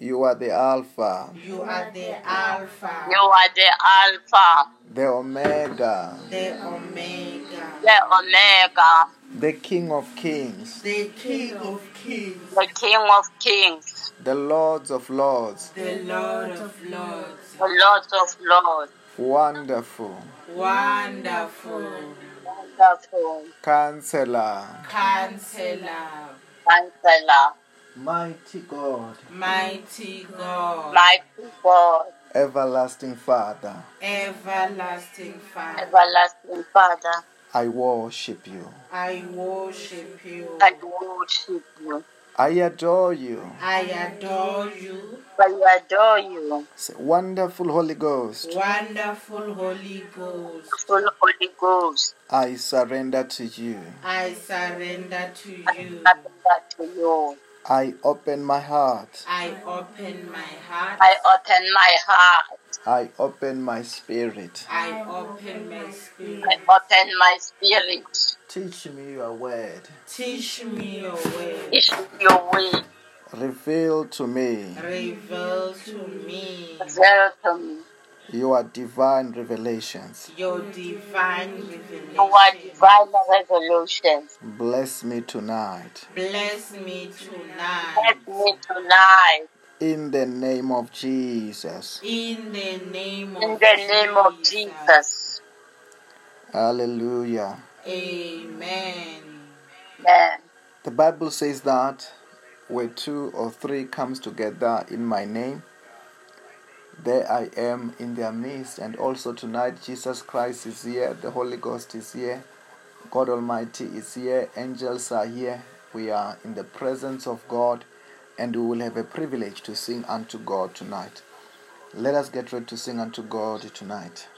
you are the Alpha, you are the Alpha, you are the Alpha, the Omega, the Omega, the Omega, the King of Kings, the King of Kings, the King of Kings, the Lords of Lords. the Lord of Lords. the Lord of Lords. Wonderful. Wonderful. Wonderful. Counselor. Counselor, Counselor, Mighty God. Mighty God, mighty God, Everlasting Father. Everlasting Father. everlasting Father. I worship you. I worship you. I worship you. I adore you. I adore you. I adore you. Say, Wonderful Holy Ghost. Wonderful Holy Ghost, Full Holy Ghost. I surrender to you. I surrender to I you. surrender to you. I open my heart. I open my heart. I open my heart. I open my spirit. I open my spirit. I open my spirit. Teach me your word. Teach me your way. Teach me your way. Reveal to me Reveal to me Reveal to me. Your divine revelations. your divine Your divine resolutions. Bless me tonight. Bless me tonight. Bless me tonight. In the name of Jesus. In the name of In the name of Jesus. Hallelujah. Amen. Amen. The Bible says that where two or three comes together in my name, there I am in their midst. And also tonight, Jesus Christ is here, the Holy Ghost is here, God Almighty is here, angels are here. We are in the presence of God, and we will have a privilege to sing unto God tonight. Let us get ready to sing unto God tonight.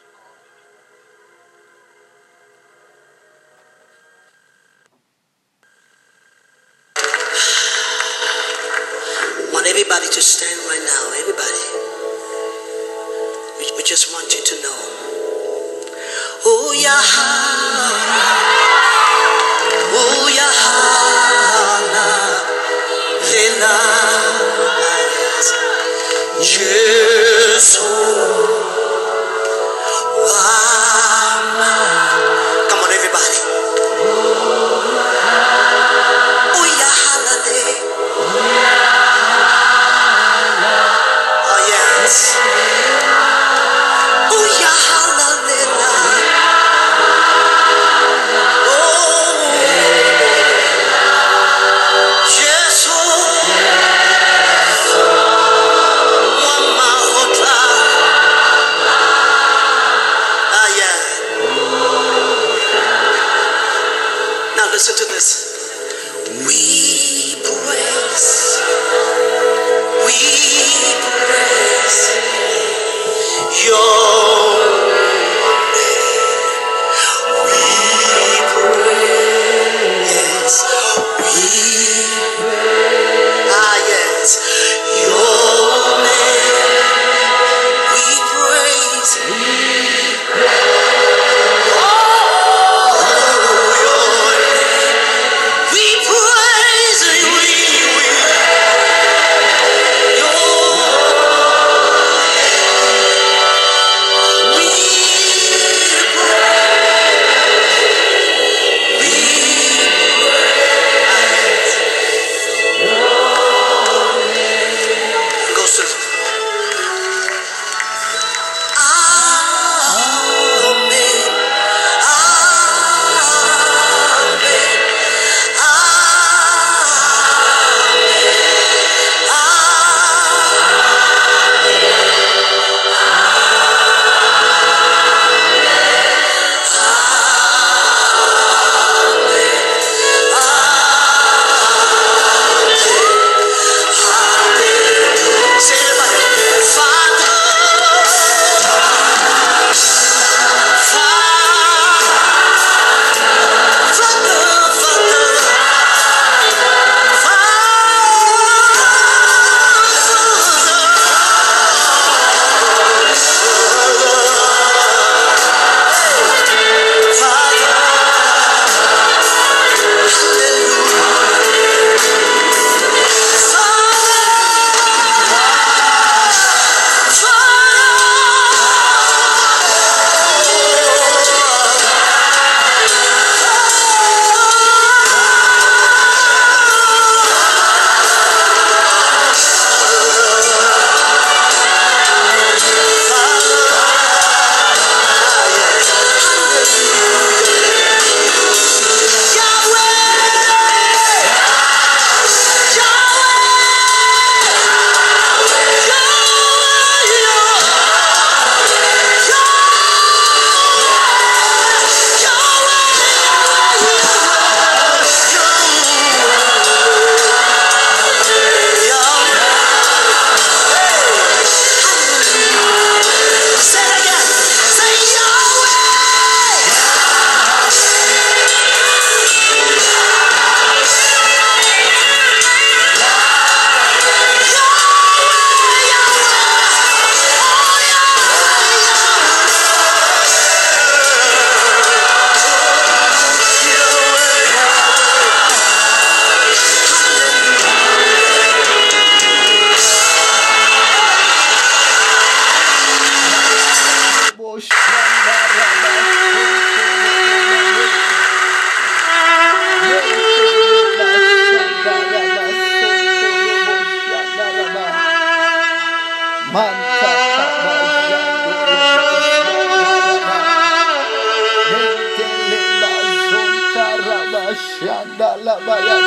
Rabashanda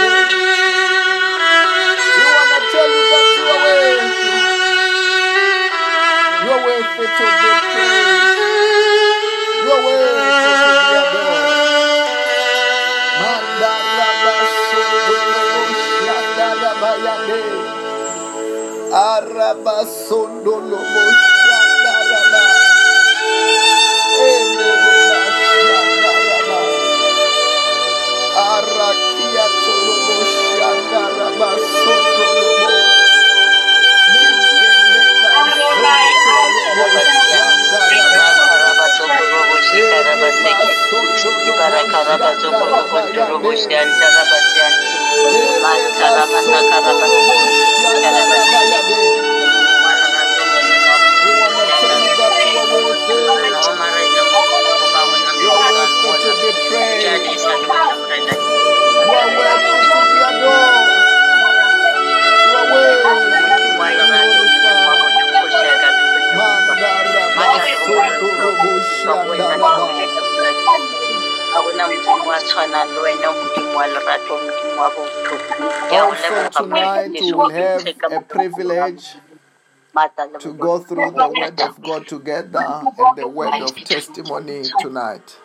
through the Word of God together and the word of testimony tonight.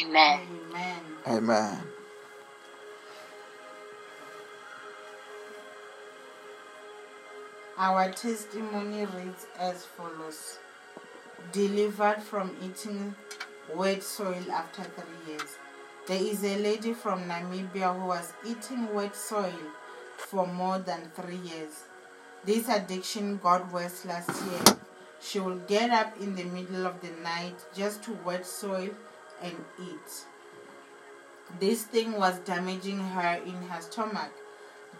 Amen. Amen. Amen. Our testimony reads as follows Delivered from eating wet soil after three years. There is a lady from Namibia who was eating wet soil for more than three years. This addiction got worse last year. She would get up in the middle of the night just to wet soil and eat. This thing was damaging her in her stomach.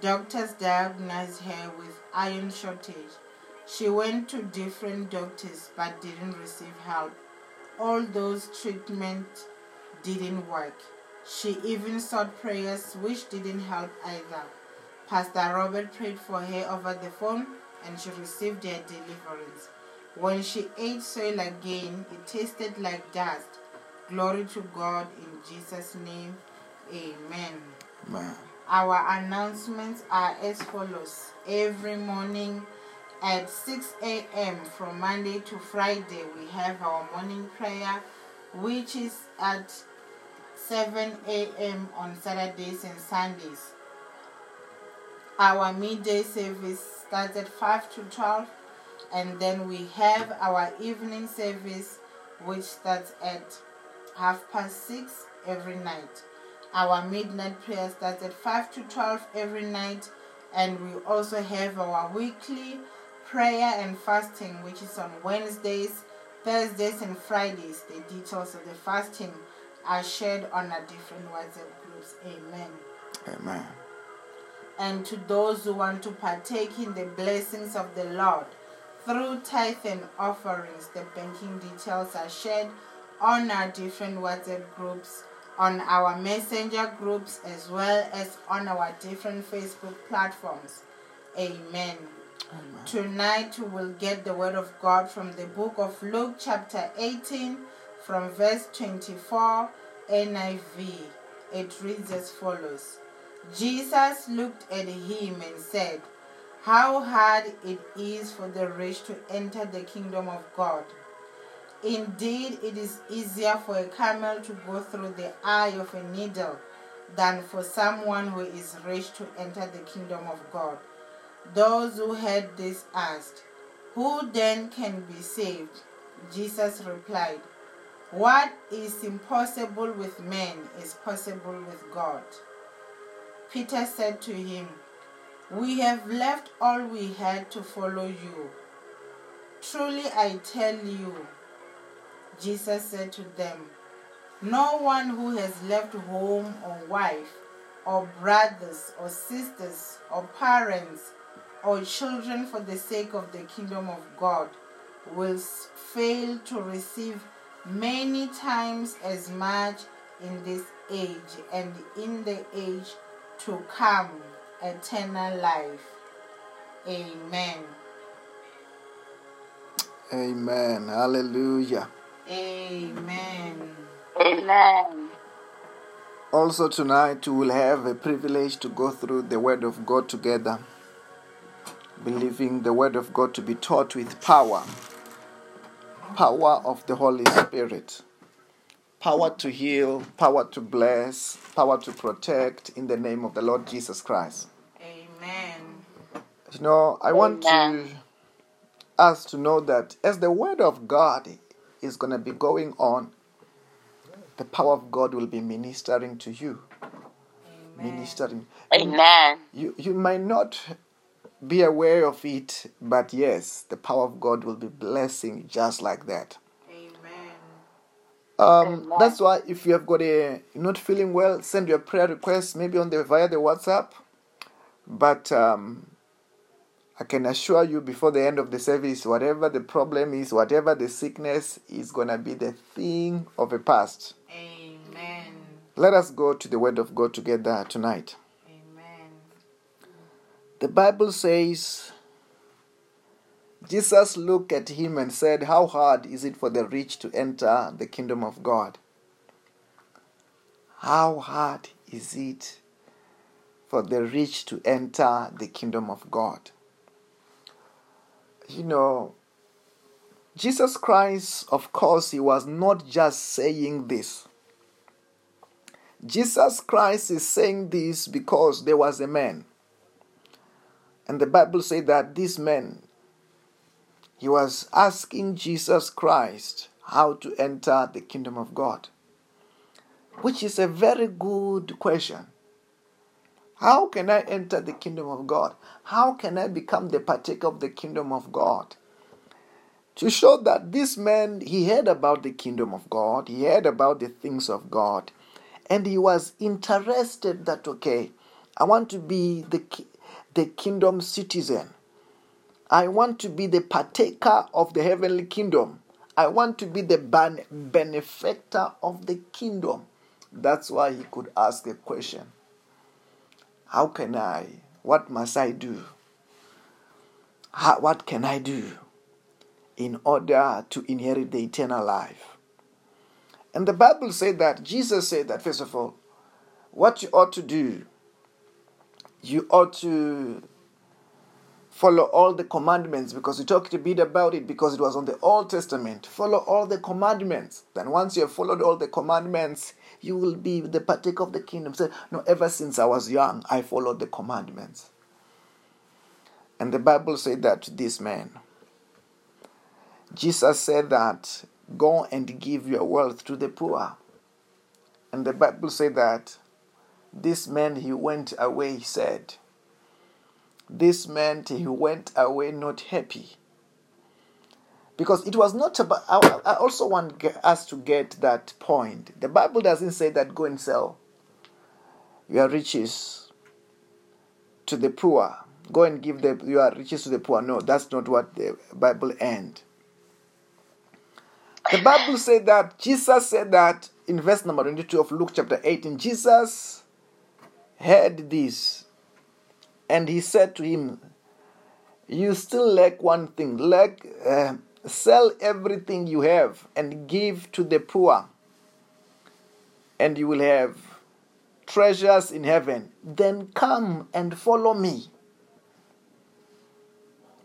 Doctors diagnosed her with iron shortage. She went to different doctors but didn't receive help. All those treatments didn't work. She even sought prayers which didn't help either. Pastor Robert prayed for her over the phone and she received her deliverance. When she ate soil again, it tasted like dust. Glory to God in Jesus' name. Amen. Amen. Our announcements are as follows. Every morning at 6 a.m. from Monday to Friday, we have our morning prayer, which is at 7 a.m. on Saturdays and Sundays. Our midday service starts at 5 to 12, and then we have our evening service, which starts at half past 6 every night. Our midnight prayer starts at 5 to 12 every night, and we also have our weekly prayer and fasting, which is on Wednesdays, Thursdays, and Fridays. The details of the fasting are shared on our different WhatsApp groups. Amen. Amen. And to those who want to partake in the blessings of the Lord through tithe and offerings, the banking details are shared on our different WhatsApp groups, on our messenger groups, as well as on our different Facebook platforms. Amen. Amen. Tonight we will get the word of God from the book of Luke, chapter 18, from verse 24, NIV. It reads as follows Jesus looked at him and said, How hard it is for the rich to enter the kingdom of God. Indeed, it is easier for a camel to go through the eye of a needle than for someone who is rich to enter the kingdom of God. Those who heard this asked, Who then can be saved? Jesus replied, What is impossible with men is possible with God. Peter said to him, We have left all we had to follow you. Truly I tell you, Jesus said to them, No one who has left home or wife, or brothers, or sisters, or parents, or children for the sake of the kingdom of God will fail to receive many times as much in this age and in the age to come eternal life. Amen. Amen. Hallelujah. Amen. Amen. Also, tonight we will have a privilege to go through the Word of God together, believing the Word of God to be taught with power power of the Holy Spirit, power to heal, power to bless, power to protect in the name of the Lord Jesus Christ. Amen. You know, I want to Amen. us to know that as the Word of God is going to be going on, the power of God will be ministering to you. Amen. Ministering. Amen. You, you might not be aware of it, but yes, the power of God will be blessing just like that. Um, that's why if you have got a not feeling well, send your prayer request maybe on the via the WhatsApp. But um, I can assure you before the end of the service, whatever the problem is, whatever the sickness is gonna be the thing of the past. Amen. Let us go to the Word of God together tonight. Amen. The Bible says Jesus looked at him and said, How hard is it for the rich to enter the kingdom of God? How hard is it for the rich to enter the kingdom of God? You know, Jesus Christ, of course, he was not just saying this. Jesus Christ is saying this because there was a man. And the Bible says that this man, he was asking Jesus Christ how to enter the kingdom of God, which is a very good question. How can I enter the kingdom of God? How can I become the partaker of the kingdom of God? To show that this man, he heard about the kingdom of God, he heard about the things of God, and he was interested that, okay, I want to be the, the kingdom citizen. I want to be the partaker of the heavenly kingdom. I want to be the ban- benefactor of the kingdom. That's why he could ask a question How can I? What must I do? How, what can I do in order to inherit the eternal life? And the Bible said that, Jesus said that, first of all, what you ought to do, you ought to follow all the commandments because we talked a bit about it because it was on the Old Testament. Follow all the commandments. Then once you have followed all the commandments, you will be the partaker of the kingdom. Say, no, ever since I was young, I followed the commandments. And the Bible said that to this man. Jesus said that go and give your wealth to the poor. And the Bible said that this man he went away, he said, this meant he went away not happy. Because it was not about, I, also want us to get that point. The Bible doesn't say that go and sell your riches to the poor. Go and give the, your riches to the poor. No, that's not what the Bible end. The Bible said that Jesus said that in verse number 22 of Luke chapter 18. Jesus heard this and he said to him, You still lack one thing. Lack, uh, sell everything you have and give to the poor, and you will have treasures in heaven. Then come and follow me.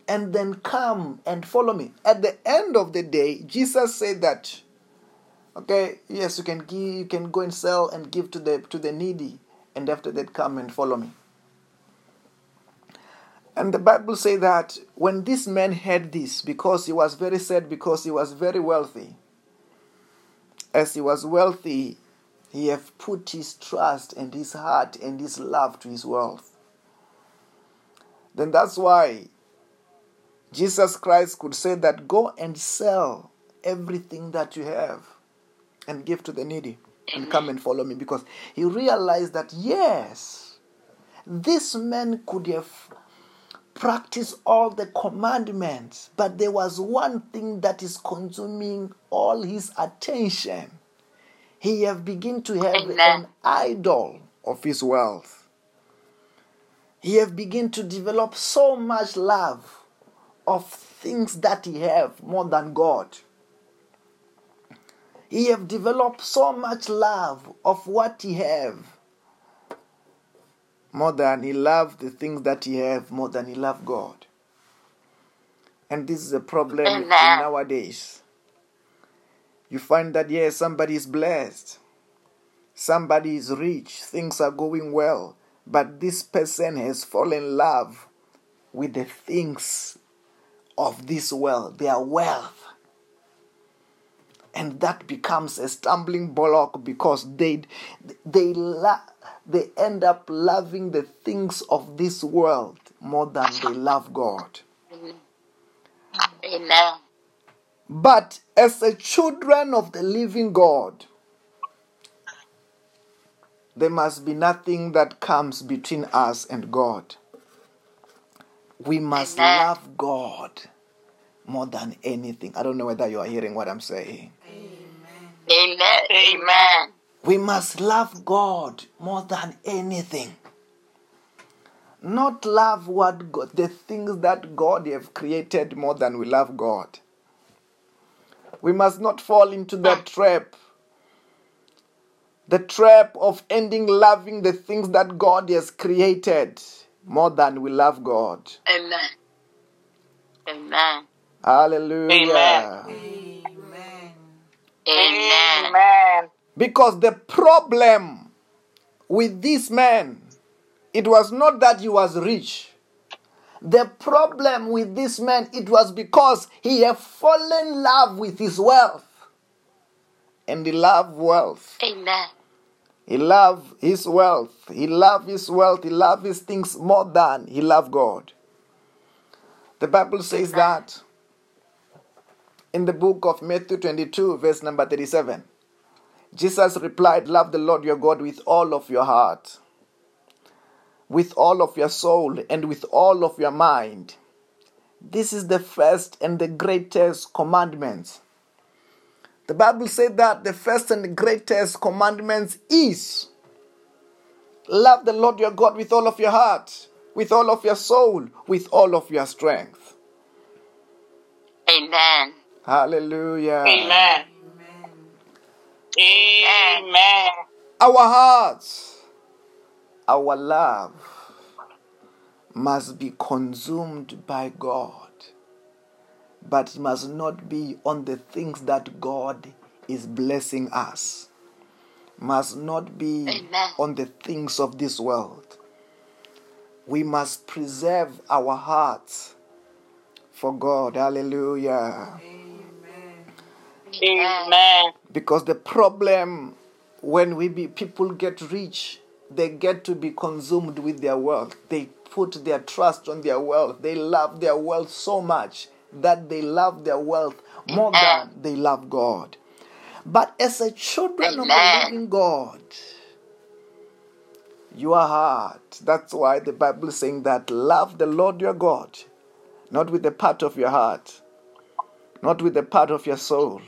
And then come and follow me. At the end of the day, Jesus said that, okay, yes, you can give, you can go and sell and give to the to the needy, and after that, come and follow me. And the Bible says that when this man heard this, because he was very sad, because he was very wealthy, as he was wealthy, he have put his trust and his heart and his love to his wealth. Then that's why Jesus Christ could say that go and sell everything that you have and give to the needy and come and follow me because he realized that yes, this man could have practiced all the commandments, but there was one thing that is consuming all his attention. He have begun to have Amen. an idol of his wealth. He have begun to develop so much love of things that he have more than God. He have developed so much love of what he have more than he love the things that he have more than he love God. And this is a problem Amen. nowadays. You find that yes, somebody is blessed, somebody is rich, things are going well, but this person has fallen in love with the things of this world, their wealth. And that becomes a stumbling block because they they la- they end up loving the things of this world more than they love God. Amen. But as a children of the living God, there must be nothing that comes between us and God. We must Amen. love God more than anything. I don't know whether you are hearing what I'm saying. Amen. Amen. We must love God more than anything. Not love what God, the things that God have created more than we love God. We must not fall into that ah. trap. The trap of ending loving the things that God has created more than we love God. Amen. Amen. Hallelujah. Amen. Amen. Amen. Because the problem with this man, it was not that he was rich. The problem with this man, it was because he had fallen in love with his wealth. And he loved wealth. Amen. He loved his wealth. He loved his wealth. He loved his things more than he loved God. The Bible says that in the book of Matthew 22, verse number 37. Jesus replied, Love the Lord your God with all of your heart, with all of your soul, and with all of your mind. This is the first and the greatest commandment. The Bible said that the first and the greatest commandment is love the Lord your God with all of your heart, with all of your soul, with all of your strength. Amen. Hallelujah. Amen. Amen. Our hearts, our love must be consumed by God, but it must not be on the things that God is blessing us. Must not be Amen. on the things of this world. We must preserve our hearts for God. Hallelujah. Amen. Because the problem when we be, people get rich, they get to be consumed with their wealth. They put their trust on their wealth. They love their wealth so much that they love their wealth more Amen. than they love God. But as a children of the living God, your heart. That's why the Bible is saying that love the Lord your God, not with the part of your heart, not with the part of your soul,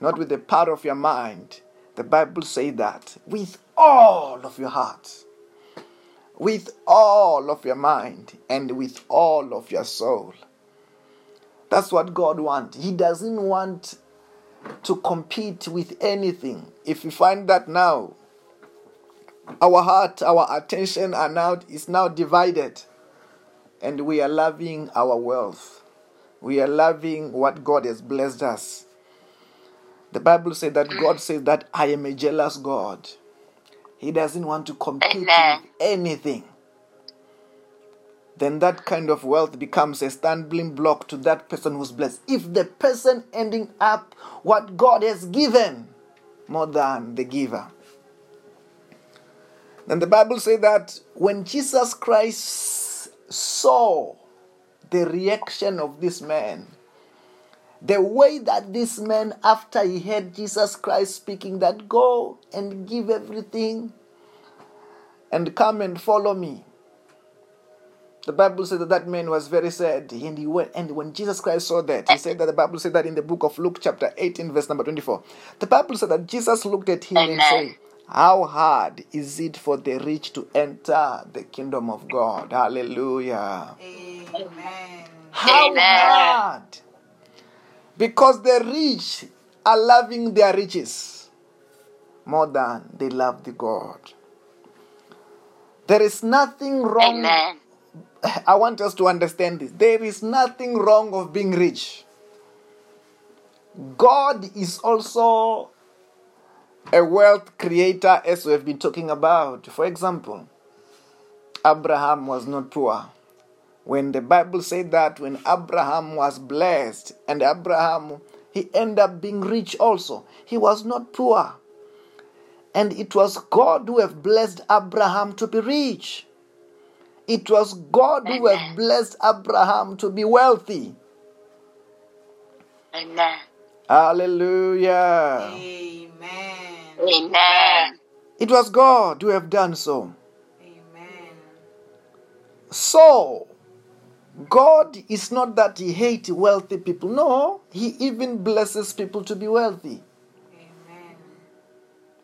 not with the power of your mind. The Bible says that with all of your heart, with all of your mind, and with all of your soul. That's what God wants. He doesn't want to compete with anything. If you find that now, our heart, our attention are now is now divided, and we are loving our wealth. We are loving what God has blessed us. The Bible says that God says that I am a jealous God. He doesn't want to compete with anything. Then that kind of wealth becomes a stumbling block to that person who's blessed. If the person ending up what God has given more than the giver. Then the Bible says that when Jesus Christ saw the reaction of this man, the way that this man, after he heard Jesus Christ speaking, that go and give everything and come and follow me. The Bible said that that man was very sad, and he went. And when Jesus Christ saw that, he said that the Bible said that in the book of Luke, chapter 18, verse number 24. The Bible said that Jesus looked at him and Amen. said, How hard is it for the rich to enter the kingdom of God? Hallelujah. Amen. How Amen. hard? Because the rich are loving their riches more than they love the God. There is nothing wrong. Amen. I want us to understand this. There is nothing wrong of being rich. God is also a wealth creator, as we have been talking about. For example, Abraham was not poor. When the Bible said that when Abraham was blessed, and Abraham he ended up being rich also, he was not poor. And it was God who have blessed Abraham to be rich. It was God who have blessed Abraham to be wealthy. Amen. Hallelujah. Amen. Amen. It was God who have done so. Amen. So, God is not that He hates wealthy people. No, He even blesses people to be wealthy. Amen.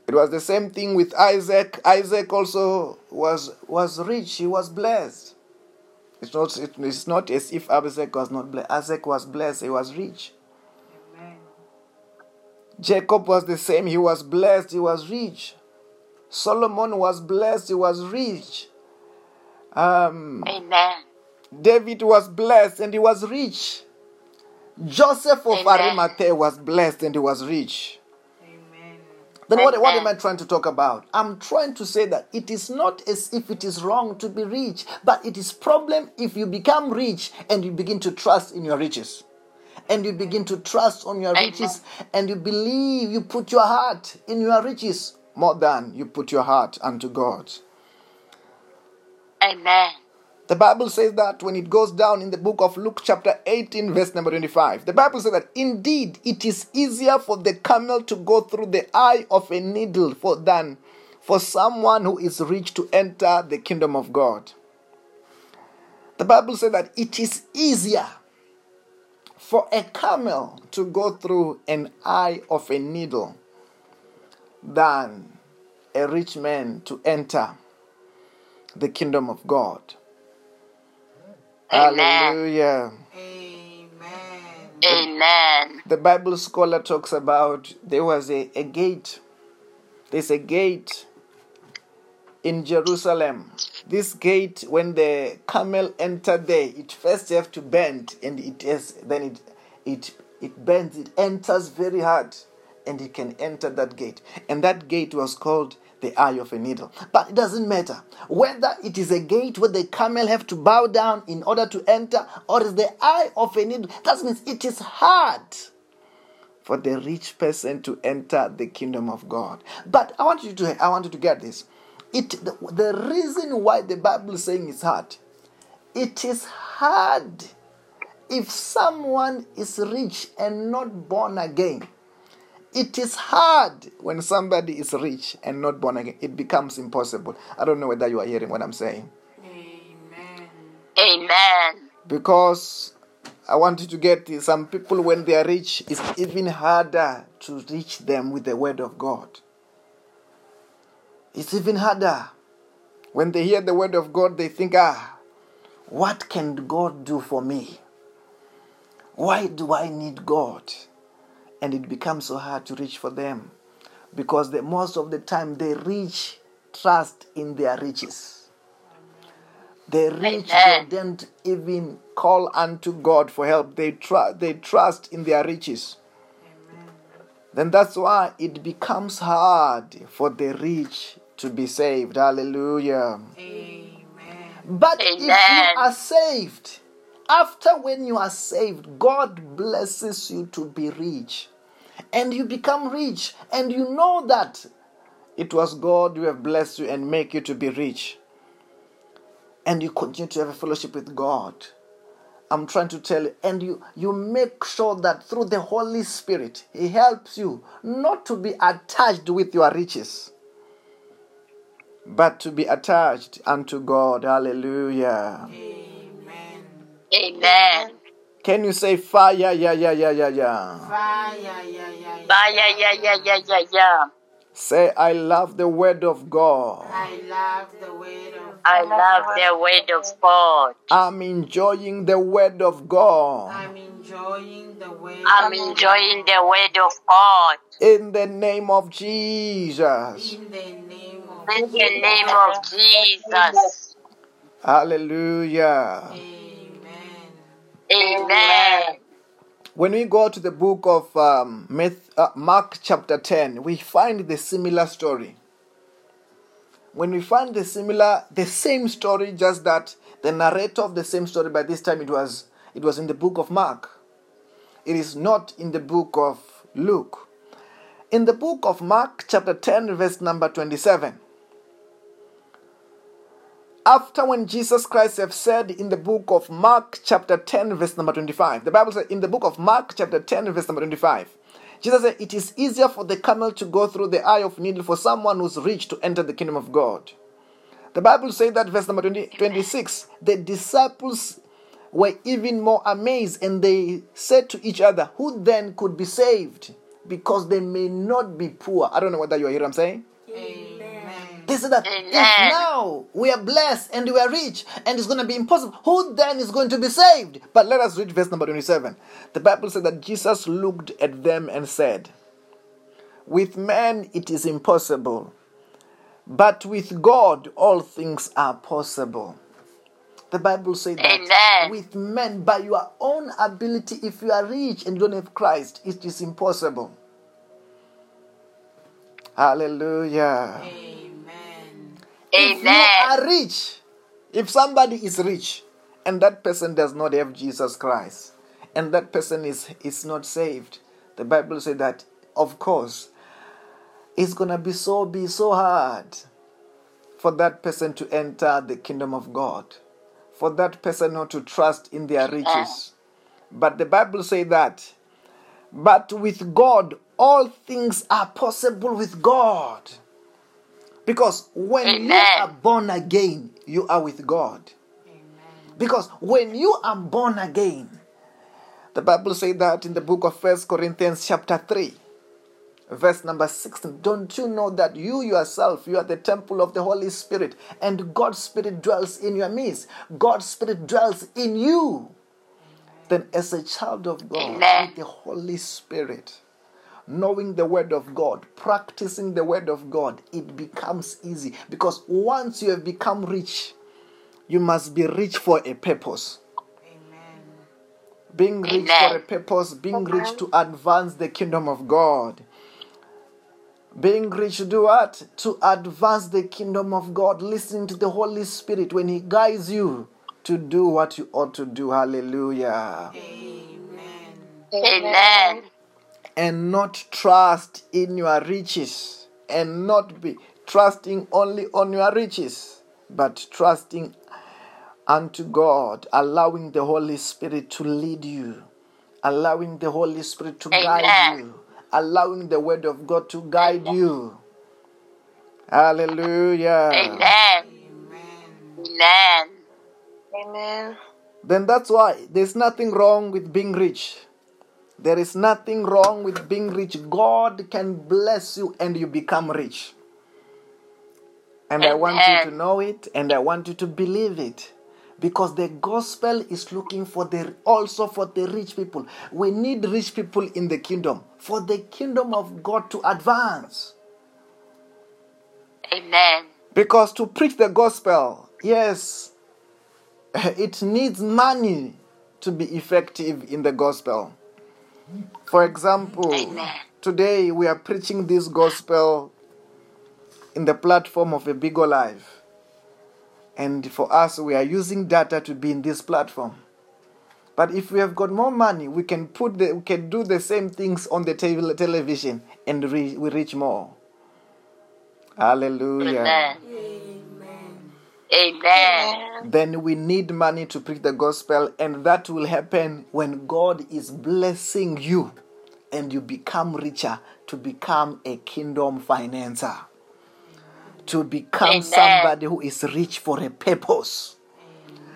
It was the same thing with Isaac. Isaac also was was rich. He was blessed. It's not. it- It's not as if Isaac was not blessed. Isaac was blessed. He was rich. Amen. Jacob was the same. He was blessed. He was rich. Solomon was blessed. He was rich. Um, Amen. David was blessed and he was rich. Joseph of Amen. Arimathea was blessed and he was rich. Amen. Then what, what am I trying to talk about? I'm trying to say that it is not as if it is wrong to be rich, but it is problem if you become rich and you begin to trust in your riches. And you begin to trust on your Amen. riches and you believe you put your heart in your riches more than you put your heart unto God. Amen. The Bible says that when it goes down in the book of Luke, chapter 18, verse number 25, the Bible says that indeed it is easier for the camel to go through the eye of a needle for, than for someone who is rich to enter the kingdom of God. The Bible says that it is easier for a camel to go through an eye of a needle than a rich man to enter the kingdom of God. Amen. Hallelujah. Amen. Amen. The Bible scholar talks about there was a, a gate. There's a gate in Jerusalem. This gate, when the camel entered there, it first have to bend, and it is then it it it bends, it enters very hard, and it can enter that gate. And that gate was called the eye of a needle. But it doesn't matter whether it is a gate where the camel have to bow down in order to enter, or is the eye of a needle. That means it is hard for the rich person to enter the kingdom of God. But I want you to I want you to get this. It the, the reason why the Bible is saying it's hard. It is hard if someone is rich and not born again. It is hard when somebody is rich and not born again. It becomes impossible. I don't know whether you are hearing what I'm saying. Amen. Amen. Because I want you to get this. Some people, when they are rich, it's even harder to reach them with the word of God. It's even harder. When they hear the word of God, they think, ah, what can God do for me? Why do I need God? And it becomes so hard to reach for them because the, most of the time they reach trust in their riches. The rich they Amen. don't even call unto God for help. They tr- they trust in their riches. Then that's why it becomes hard for the rich to be saved. Hallelujah. Amen. But if you are saved, after when you are saved, God blesses you to be rich. And you become rich. And you know that it was God who have blessed you and make you to be rich. And you continue to have a fellowship with God. I'm trying to tell you, and you you make sure that through the Holy Spirit, He helps you not to be attached with your riches, but to be attached unto God. Hallelujah. Amen. Amen. Can you say fire? Yeah, yeah, yeah, yeah, yeah. Fire, yeah, yeah, yeah. Ba ya ya ya ya ya ya. Say, I love the word of God. I love the word of God. I love the word of God. I'm enjoying the word of God. I'm enjoying the word. I'm enjoying the word of God. In the name of Jesus. in the name of In the name of Jesus. Hallelujah. Amen. Amen. When we go to the book of um, uh, Mark, chapter 10, we find the similar story. When we find the similar, the same story, just that the narrator of the same story by this time it was it was in the book of Mark. It is not in the book of Luke. In the book of Mark, chapter 10, verse number 27. After when Jesus Christ have said in the book of Mark, chapter 10, verse number 25, the Bible says in the book of Mark, chapter 10, verse number 25, Jesus said, It is easier for the camel to go through the eye of needle for someone who's rich to enter the kingdom of God. The Bible says that, verse number 20, 26, the disciples were even more amazed and they said to each other, Who then could be saved? Because they may not be poor. I don't know whether you hear what I'm saying. Amen. They is that Amen. if now we are blessed and we are rich and it's going to be impossible, who then is going to be saved? But let us read verse number 27. The Bible said that Jesus looked at them and said, With men it is impossible, but with God all things are possible. The Bible says that Amen. with men, by your own ability, if you are rich and don't have Christ, it is impossible. Hallelujah. Amen. If you are rich, if somebody is rich and that person does not have Jesus Christ and that person is, is not saved, the Bible says that, of course, it's going to be so be so hard for that person to enter the kingdom of God, for that person not to trust in their riches. But the Bible says that, but with God, all things are possible with God. Because when you are born again, you are with God. Because when you are born again, the Bible says that in the book of First Corinthians chapter 3, verse number 16. Don't you know that you yourself, you are the temple of the Holy Spirit, and God's Spirit dwells in your midst? God's Spirit dwells in you. Then, as a child of God, Amen. with the Holy Spirit, knowing the word of God, practicing the word of God, it becomes easy. Because once you have become rich, you must be rich for a purpose. Amen. Being rich Amen. for a purpose, being rich to advance the kingdom of God. Being rich to do what? To advance the kingdom of God, listening to the Holy Spirit when He guides you to do what you ought to do. Hallelujah. Amen. Amen. And not trust in your riches and not be trusting only on your riches but trusting unto God allowing the Holy Spirit to lead you allowing the Holy Spirit to guide you allowing the word of God to guide you hallelujah Amen. Amen. Amen. Amen. then that's why there's nothing wrong with being rich there is nothing wrong with being rich. God can bless you and you become rich. And I want you to know it and I want you to believe it. Because the gospel is looking for the also for the rich people. We need rich people in the kingdom for the kingdom of God to advance. Amen. Because to preach the gospel, yes, it needs money to be effective in the gospel. For example, Amen. today we are preaching this gospel in the platform of a bigger life. And for us, we are using data to be in this platform. But if we have got more money, we can put the, we can do the same things on the tele- television and re- we reach more. Hallelujah. Amen. Amen. Amen. then we need money to preach the gospel, and that will happen when God is blessing you and you become richer to become a kingdom financer, to become Amen. somebody who is rich for a purpose,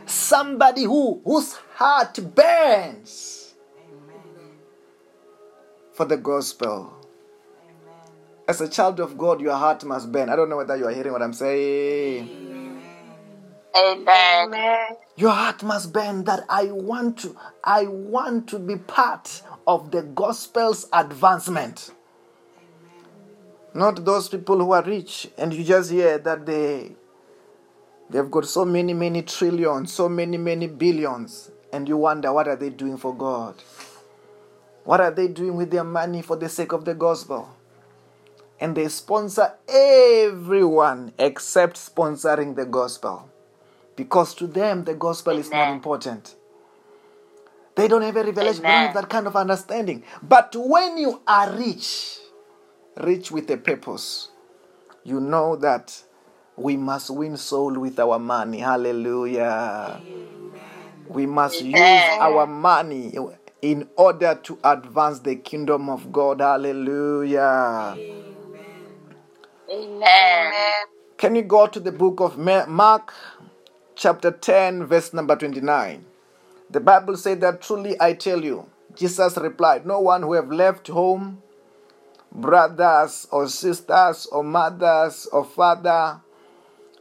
somebody who whose heart burns Amen. for the gospel. Amen. As a child of God, your heart must burn. I don't know whether you are hearing what I'm saying. Amen. Amen. Your heart must burn that I want to I want to be part of the gospel's advancement. Not those people who are rich and you just hear that they they've got so many many trillions, so many many billions and you wonder what are they doing for God? What are they doing with their money for the sake of the gospel? And they sponsor everyone except sponsoring the gospel because to them the gospel is not important. They don't have a revelation, they don't have that kind of understanding. But when you are rich, rich with a purpose, you know that we must win soul with our money. Hallelujah. We must use our money in order to advance the kingdom of God. Hallelujah. Amen. Can you go to the book of Mark, chapter 10, verse number 29? The Bible said that truly I tell you, Jesus replied, No one who have left home, brothers or sisters or mothers or father,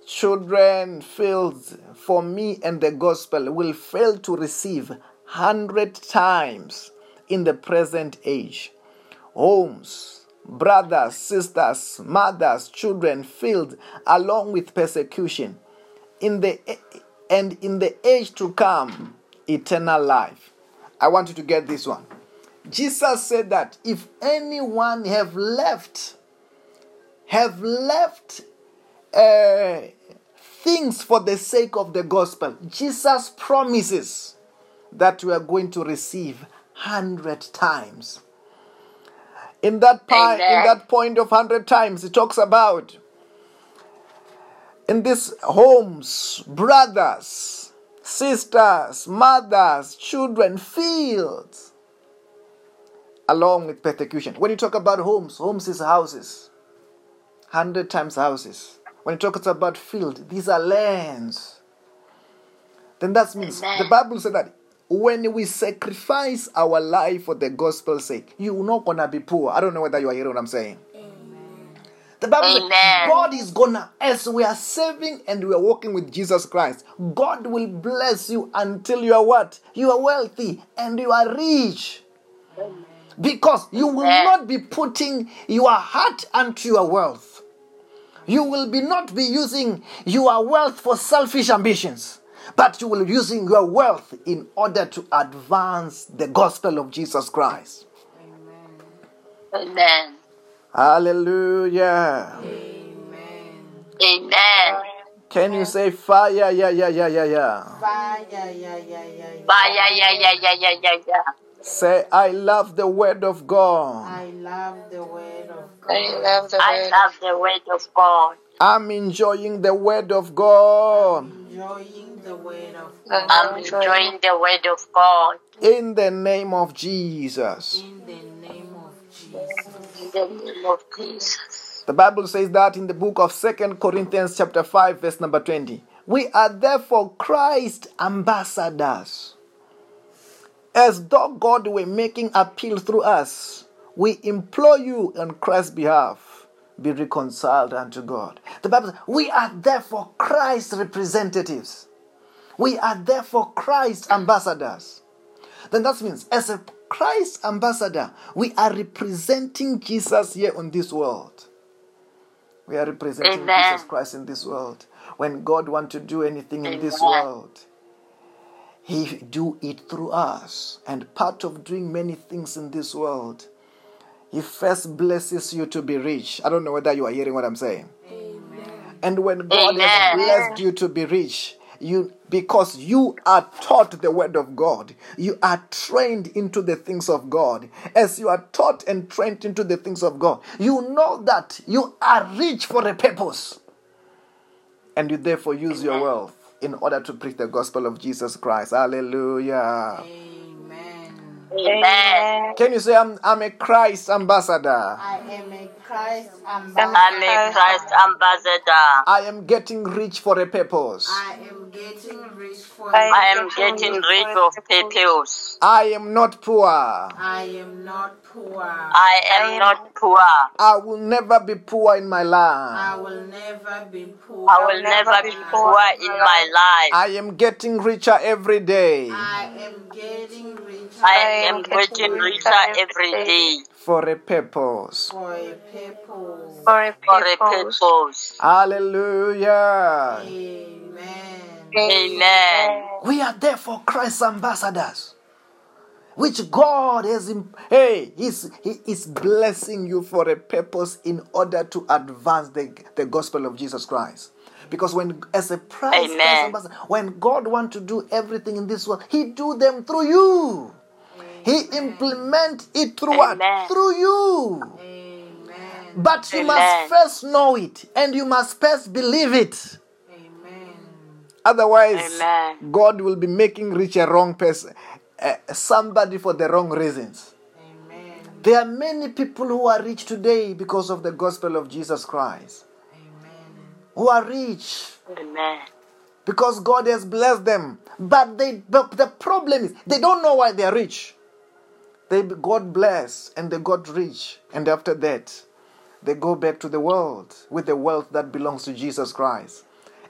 children, fields for me and the gospel will fail to receive hundred times in the present age. Homes, brothers, sisters, mothers, children, fields along with persecution. In the and in the age to come, eternal life. I want you to get this one. Jesus said that if anyone have left, have left uh, things for the sake of the gospel, Jesus promises that we are going to receive hundred times. In that part, in that point of hundred times, he talks about in these homes, brothers, sisters, mothers, children, fields, along with persecution. When you talk about homes, homes is houses, hundred times houses. When you talk about field, these are lands. Then that means Amen. the Bible said that when we sacrifice our life for the gospel's sake, you're not gonna be poor. I don't know whether you are hearing what I'm saying. The Bible says God is gonna, as we are serving and we are walking with Jesus Christ, God will bless you until you are what? You are wealthy and you are rich. Because you will Amen. not be putting your heart unto your wealth. You will be not be using your wealth for selfish ambitions, but you will be using your wealth in order to advance the gospel of Jesus Christ. Amen. Hallelujah. Amen. Amen. Can you say fire? Yeah, yeah, yeah, yeah, yeah. Fire, yeah, yeah, yeah, yeah. Bye, yeah, yeah, yeah, yeah, yeah, yeah, yeah. Say, I love the word of God. I love the word of I God. love the I word. love the word of God. I'm enjoying the word of God. Enjoying the word of I'm God. I'm enjoying the word of God. In the name of Jesus. In the name of Jesus. The Bible says that in the book of Second Corinthians chapter 5 verse number 20. We are therefore Christ ambassadors. As though God were making appeal through us, we implore you on Christ's behalf, be reconciled unto God. The Bible says, we are therefore Christ's representatives. We are therefore Christ's ambassadors. Then that means, as a Christ ambassador, we are representing Jesus here on this world. We are representing Amen. Jesus Christ in this world. When God wants to do anything in this world, He do it through us. And part of doing many things in this world, He first blesses you to be rich. I don't know whether you are hearing what I'm saying. And when God has blessed you to be rich, you because you are taught the word of God, you are trained into the things of God. As you are taught and trained into the things of God, you know that you are rich for a purpose. And you therefore use your wealth in order to preach the gospel of Jesus Christ. Hallelujah. Amen. Amen. Can you say I'm I'm a Christ ambassador? I am a Christ ambassador. I'm a Christ ambassador. I am getting rich for a purpose. I am getting rich for I am getting rid of purpose. I am not poor. I am not poor. I am not poor. I will never be poor in my life. I will never be poor. I will never be poor in my life. I am getting richer every day I am getting richer I am getting richer every day for a purpose. for a purpose. For a purpose. purpose. Hallelujah. Amen. Amen. We are therefore Christ's ambassadors, which God has. Hey, he's, He is blessing you for a purpose in order to advance the, the gospel of Jesus Christ. Because when, as a Christ, Christ Amen. ambassador, when God wants to do everything in this world, He do them through you. He implement it through what? Through you. Amen. But you Amen. must first know it, and you must first believe it. Otherwise, Amen. God will be making rich a wrong person, uh, somebody for the wrong reasons. Amen. There are many people who are rich today because of the gospel of Jesus Christ, Amen. who are rich Amen. because God has blessed them. But they, but the problem is they don't know why they are rich. They got blessed and they got rich, and after that, they go back to the world with the wealth that belongs to Jesus Christ,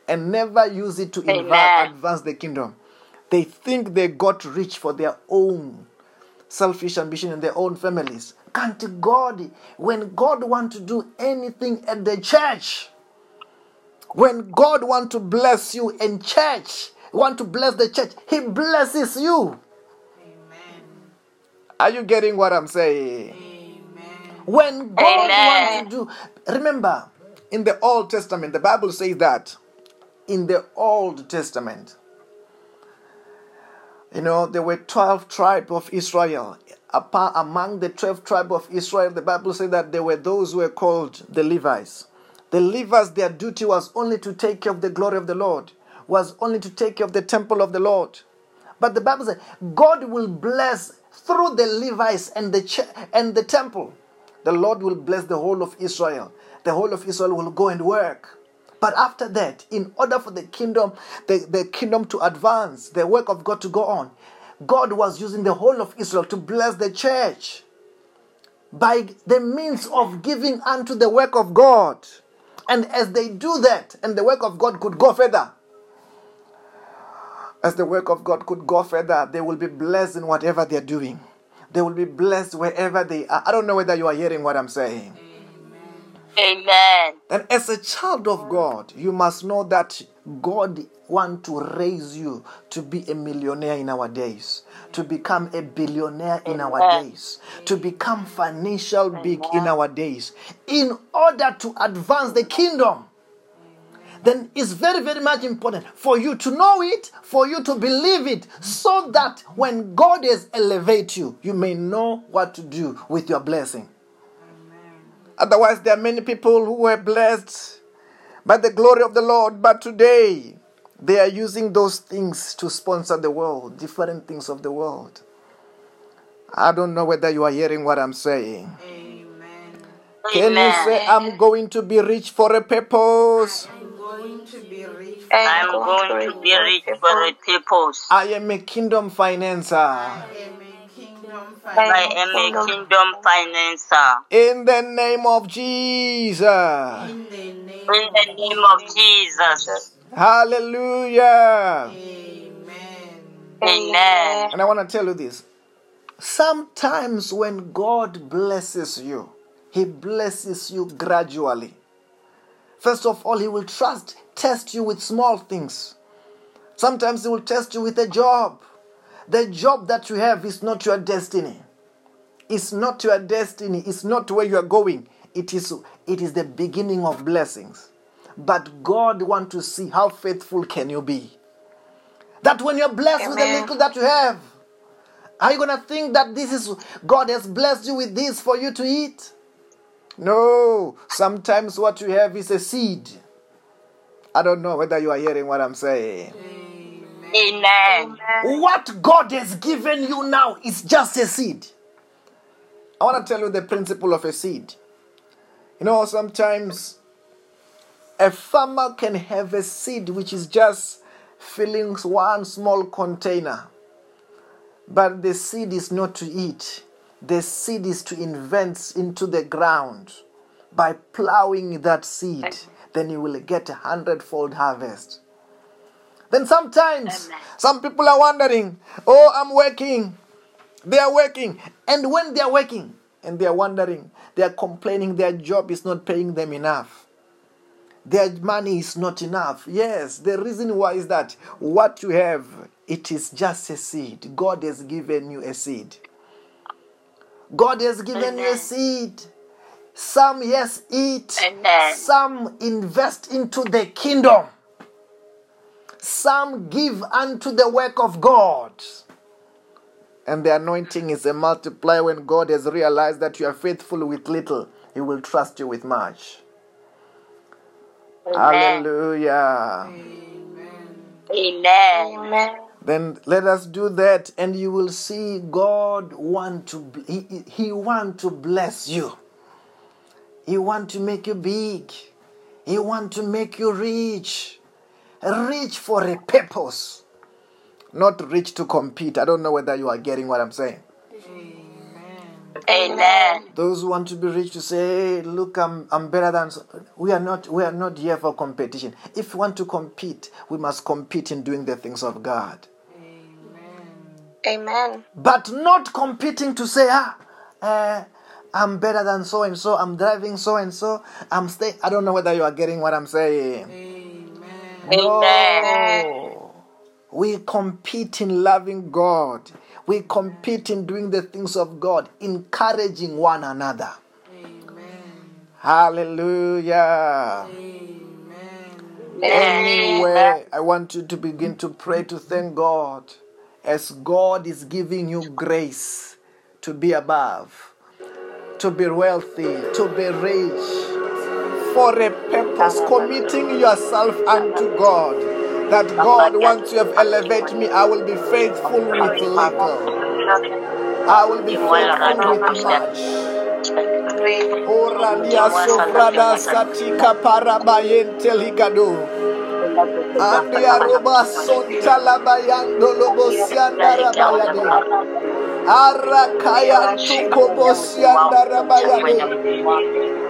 and never use it to inva- Amen. advance the kingdom. They think they got rich for their own selfish ambition in their own families. Can't God, when God want to do anything at the church, when God want to bless you in church, want to bless the church, He blesses you. Amen. Are you getting what I'm saying? Amen. When God Amen. wants to do, remember, in the Old Testament, the Bible says that in the Old Testament, you know, there were 12 tribes of Israel. Among the 12 tribes of Israel, the Bible says that there were those who were called the Levites. The Levites, their duty was only to take care of the glory of the Lord, was only to take care of the temple of the Lord. But the Bible says God will bless through the Levites and the ch- and the temple. The Lord will bless the whole of Israel. The whole of Israel will go and work. But after that, in order for the kingdom, the, the kingdom to advance, the work of God to go on, God was using the whole of Israel to bless the church by the means of giving unto the work of God. And as they do that, and the work of God could go further, as the work of God could go further, they will be blessed in whatever they're doing. They will be blessed wherever they are. I don't know whether you are hearing what I'm saying. Amen. And as a child of God, you must know that God wants to raise you to be a millionaire in our days, to become a billionaire in our days, to become financial big in our days, in order to advance the kingdom. Then it's very, very much important for you to know it, for you to believe it, so that when God has elevated you, you may know what to do with your blessing. Otherwise, there are many people who were blessed by the glory of the Lord, but today they are using those things to sponsor the world, different things of the world. I don't know whether you are hearing what I'm saying. Amen. Can you say, I'm going to be rich for a purpose? I'm going to be rich. I'm going to be rich for a purpose. I am a kingdom financer. I am a kingdom financier. kingdom financer. In the name of Jesus. In the name In the name of Jesus. Hallelujah. Amen. Amen. And I want to tell you this. Sometimes when God blesses you, He blesses you gradually. First of all, He will trust, test you with small things. Sometimes He will test you with a job. The job that you have is not your destiny. It's not your destiny. It's not where you are going. It is, it is the beginning of blessings. But God wants to see how faithful can you be. That when you're blessed with the little that you have, are you gonna think that this is God has blessed you with this for you to eat? No. Sometimes what you have is a seed. I don't know whether you are hearing what I'm saying. Amen. What God has given you now is just a seed. I want to tell you the principle of a seed. You know, sometimes a farmer can have a seed which is just filling one small container. But the seed is not to eat, the seed is to invent into the ground. By plowing that seed, then you will get a hundredfold harvest. Then sometimes Amen. some people are wondering, oh, I'm working. They are working. And when they are working and they are wondering, they are complaining their job is not paying them enough. Their money is not enough. Yes, the reason why is that what you have, it is just a seed. God has given you a seed. God has given you a seed. Some, yes, eat. Amen. Some invest into the kingdom. Some give unto the work of God. And the anointing is a multiplier when God has realized that you are faithful with little, He will trust you with much. Amen. Hallelujah. Amen. Amen. Then let us do that, and you will see God want to he, he- he want to bless you. He want to make you big. He want to make you rich. Rich for a purpose. Not rich to compete. I don't know whether you are getting what I'm saying. Amen. Those who want to be rich to say, hey, look, I'm, I'm better than so-" we are not we are not here for competition. If we want to compete, we must compete in doing the things of God. Amen. Amen. But not competing to say, ah, uh, I'm better than so and so, I'm driving so and so, I'm staying. I don't know whether you are getting what I'm saying. No. We compete in loving God, we compete in doing the things of God, encouraging one another. Hallelujah. Anyway, I want you to begin to pray to thank God as God is giving you grace to be above, to be wealthy, to be rich, for a purpose, committing yourself unto God. That God, once you have elevated me, I will be faithful with little. I will be faithful with much. Andia roba sonta labayando lobosianda rabayade. Arakaya tuko bosianda rabayade.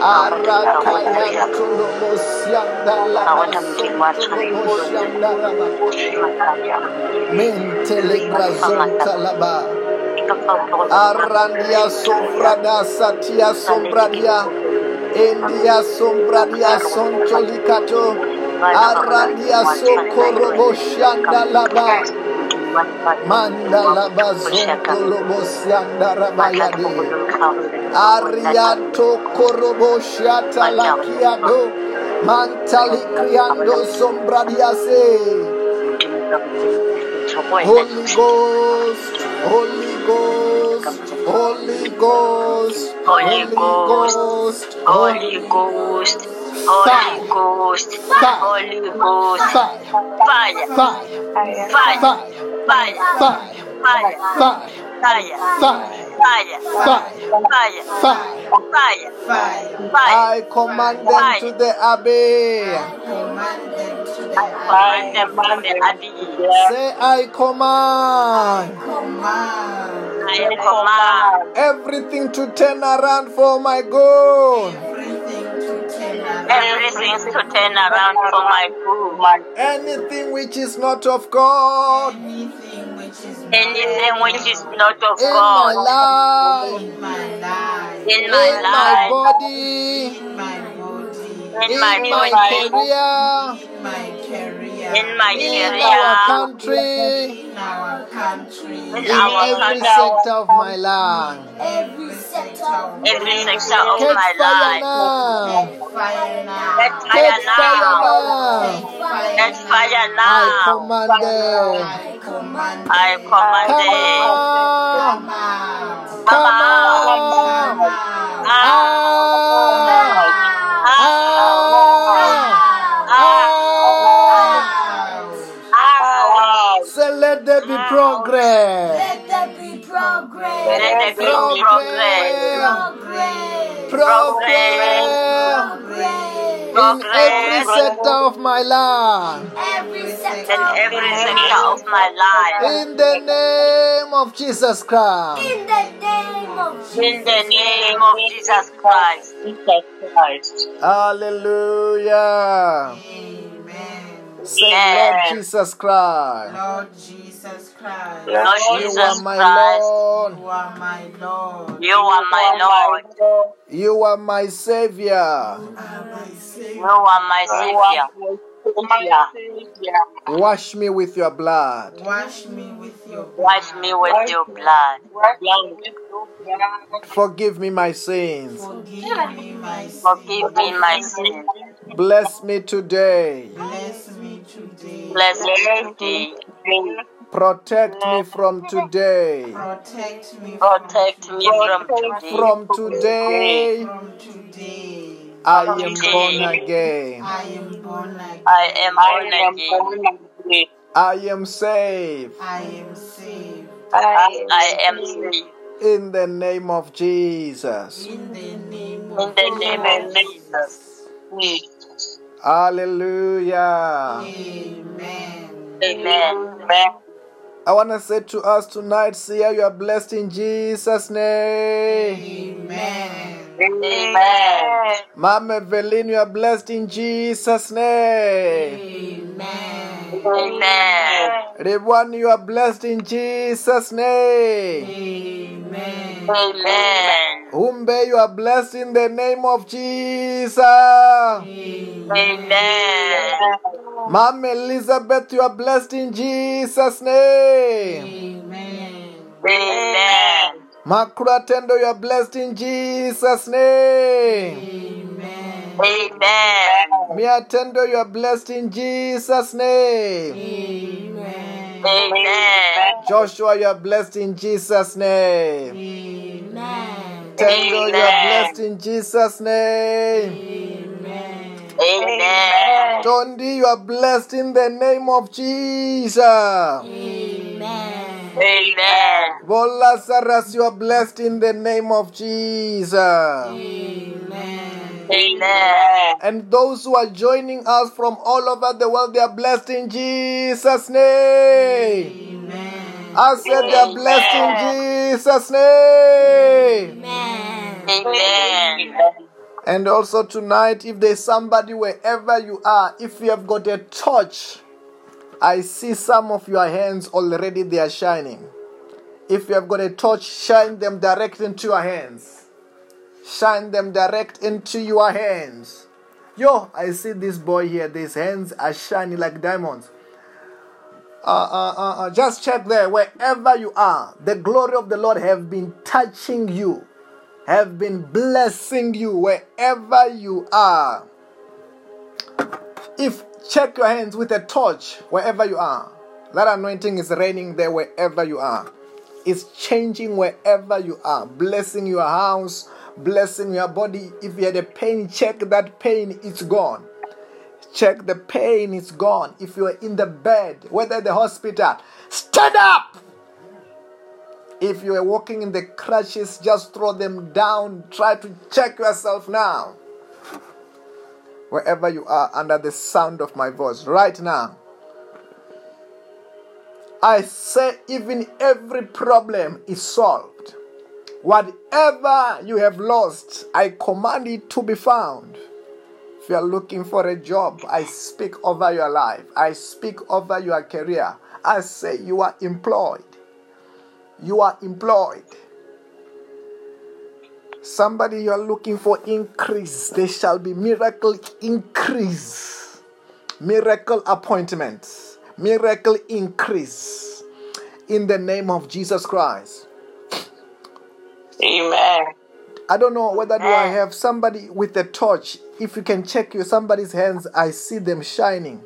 Arakaya tolobo sianda laba sonto lobo shanda raba. Mentele grazonta laba. Arandia sombrada satia sombradia. India sombradia sontolikato. Arandia sokorobo shanda laba. Manda laba zontolobo sianda rabayade. Ariato korobo shata lakiado. Mantali criando sombradiase. Holy Ghost, Holy Ghost, Holy Ghost, Holy Ghost, Holy Ghost, Holy Ghost, Holy Ghost, Holy Ghost, fire, fire, fire, fire, fire, fire. Fire. Fire. Fire. to the abbey. I command them to the abbey. Say, I command. I command. Everything to turn around for my good everything to turn around. to turn around for my good. Anything which is not of God Anything which is Anything which is not of in my God life, in my life, in my in my body, in my body, in my in my career, in my career, in my in our country, in our country, in in our every sector of my land. every sector of every sector of Catch my fire life. now. fire now. Let fire fire now. now. Let fire I now. command them. I command I command Come them. on. Come out. Come Come on. Come out. Out. Progress. Let there be progress. Let there be progress. Progress. In every sector of my life. Every sector In every sector of my life. In the name of Jesus Christ. In the name of Jesus. In the name of Jesus Christ. Jesus Christ. Hallelujah. Amen. Say, Amen. Lord Jesus Christ. Lord Jesus Christ. Lord You are Jesus my Christ. Lord. You are my Lord. You are my Lord. You are my Savior. You are my Savior. You are my Savior. Wash me with your blood. Wash me with your blood. Wash me with your blood. Forgive me my sins. Forgive me my sins. Forgive me my sins. Bless me today. Bless me today. Bless me today. Protect me from today. Protect me Protect me from today. From today, from today. I am born again. I am born again. I am born again. I am saved. I am saved. I am saved. In the name of Jesus. In the name of the name of Jesus. Hallelujah. Amen. Amen. I want to say to us tonight, see how you are blessed in Jesus' name. Amen. Amen. Mama Evelyn, you are blessed in Jesus' name. Amen. Amen. Rewan, you are blessed in Jesus' name. Amen. Amen. Umbe, you are blessed in the name of Jesus. Amen. Mom Elizabeth, you are blessed in Jesus' name. Amen. Amen. Makura Tendo, you are blessed in Jesus' name. Amen. Amen. Mia Tendo, you are blessed in Jesus' name. Amen. Amen. Joshua, you are blessed in Jesus' name. Amen. Tendo, you are blessed in Jesus' name. Amen. Amen. Tondi, you are blessed in the name of Jesus. Amen. Amen. Lazarus, you are blessed in the name of Jesus. Amen. Amen. And those who are joining us from all over the world, they are blessed in Jesus' name. Amen. I said they are blessed in Jesus' name. Amen. Amen. And also tonight, if there's somebody wherever you are, if you have got a torch, I see some of your hands already, they are shining. If you have got a torch, shine them direct into your hands. Shine them direct into your hands. Yo, I see this boy here, his hands are shining like diamonds. Uh, uh, uh, uh, just check there, wherever you are, the glory of the Lord have been touching you have been blessing you wherever you are. If check your hands with a torch wherever you are, that anointing is raining there wherever you are. It's changing wherever you are, blessing your house, blessing your body. If you had a pain, check that pain, it's gone. Check the pain, it's gone. If you're in the bed, whether the hospital, stand up. If you are walking in the crutches, just throw them down. Try to check yourself now. Wherever you are, under the sound of my voice, right now. I say, even every problem is solved. Whatever you have lost, I command it to be found. If you are looking for a job, I speak over your life. I speak over your career. I say, you are employed you are employed. Somebody you are looking for increase, there shall be miracle increase. miracle appointments, miracle increase in the name of Jesus Christ. Amen. I don't know whether do I have somebody with a torch. If you can check your somebody's hands, I see them shining.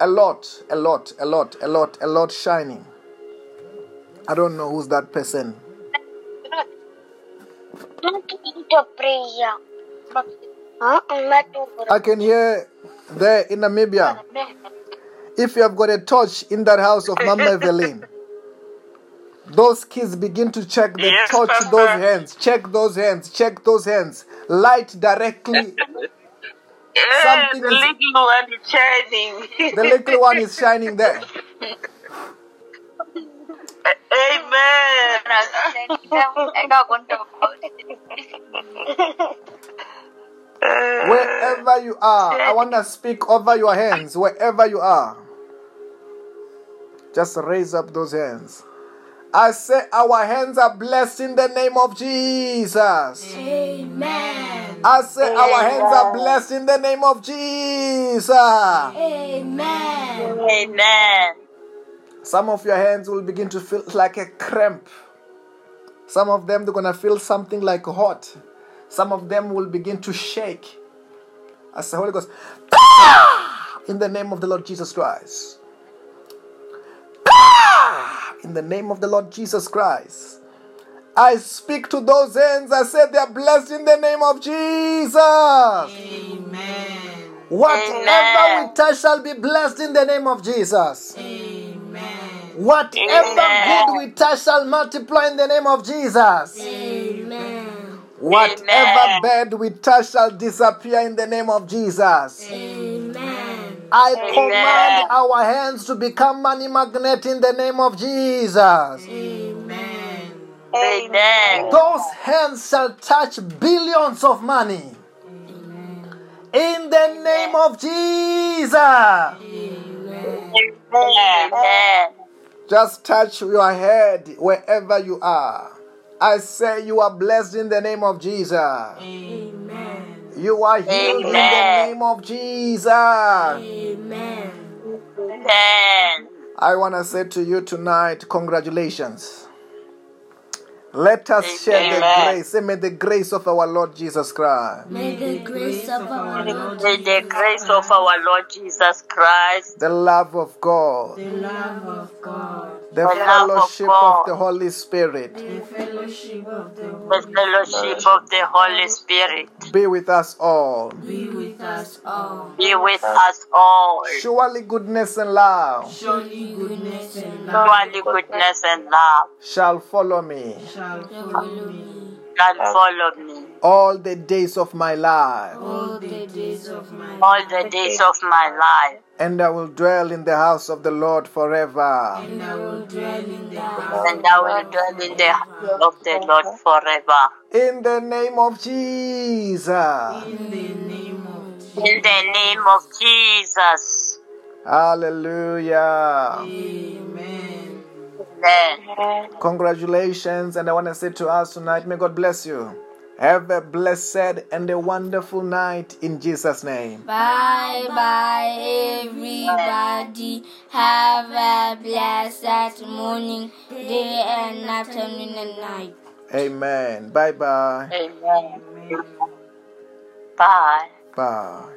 A lot, a lot, a lot, a lot, a lot shining. I don't know who's that person. I can hear there in Namibia. If you have got a torch in that house of Mama Evelyn, those kids begin to check the Yes, torch Pastor. those hands, check those hands, check those hands. Light directly. Yeah, Something the is- little one is shining. The little one is shining there. Amen. Wherever you are, I want to speak over your hands. Wherever you are, just raise up those hands. I say, our hands are blessed in the name of Jesus. Amen. I say, our hands are blessed in the name of Jesus. Amen. Amen. Some of your hands will begin to feel like a cramp. Some of them, they're going to feel something like hot. Some of them will begin to shake. As the Holy Ghost, ah! in the name of the Lord Jesus Christ. Ah! In the name of the Lord Jesus Christ. I speak to those hands. I said they are blessed in the name of Jesus. Amen. Whatever Amen. we touch shall be blessed in the name of Jesus. Amen. Whatever Amen. good we touch shall multiply in the name of Jesus. Amen. Whatever Amen. bad we touch shall disappear in the name of Jesus. Amen. I Amen. command our hands to become money magnet in the name of Jesus. Amen. Amen. Those hands shall touch billions of money. In the name of Jesus. Amen. Just touch your head wherever you are. I say you are blessed in the name of Jesus. Amen. You are healed in the name of Jesus. Amen. Amen. I want to say to you tonight, congratulations. Let us share the grace. Say, may the grace of our Lord Jesus Christ, May the grace of our Lord May the grace of our Lord Jesus Christ, the love of God, the love of God, the love fellowship of God. the Holy Spirit. The fellowship of the the Holy fellowship of the Holy Spirit. Be with us all. be with us all. be with us all. Surely goodness and love Surely goodness and love. Surely goodness and love. shall follow me. Shall follow me shall follow me all the days of my life, all the days of my all life, the days of my life, and I will dwell in the house of the Lord forever. and I will dwell in the house and I will dwell in the house of the Lord forever. In the name of Jesus. in the name of In the name of Jesus. Hallelujah. Amen. Amen. Congratulations. And I want to say to us tonight, may God bless you. Have a blessed and a wonderful night in Jesus' name. Bye bye, everybody. Have a blessed morning, day, and afternoon and night. Amen. Bye bye. Amen. Bye. Bye.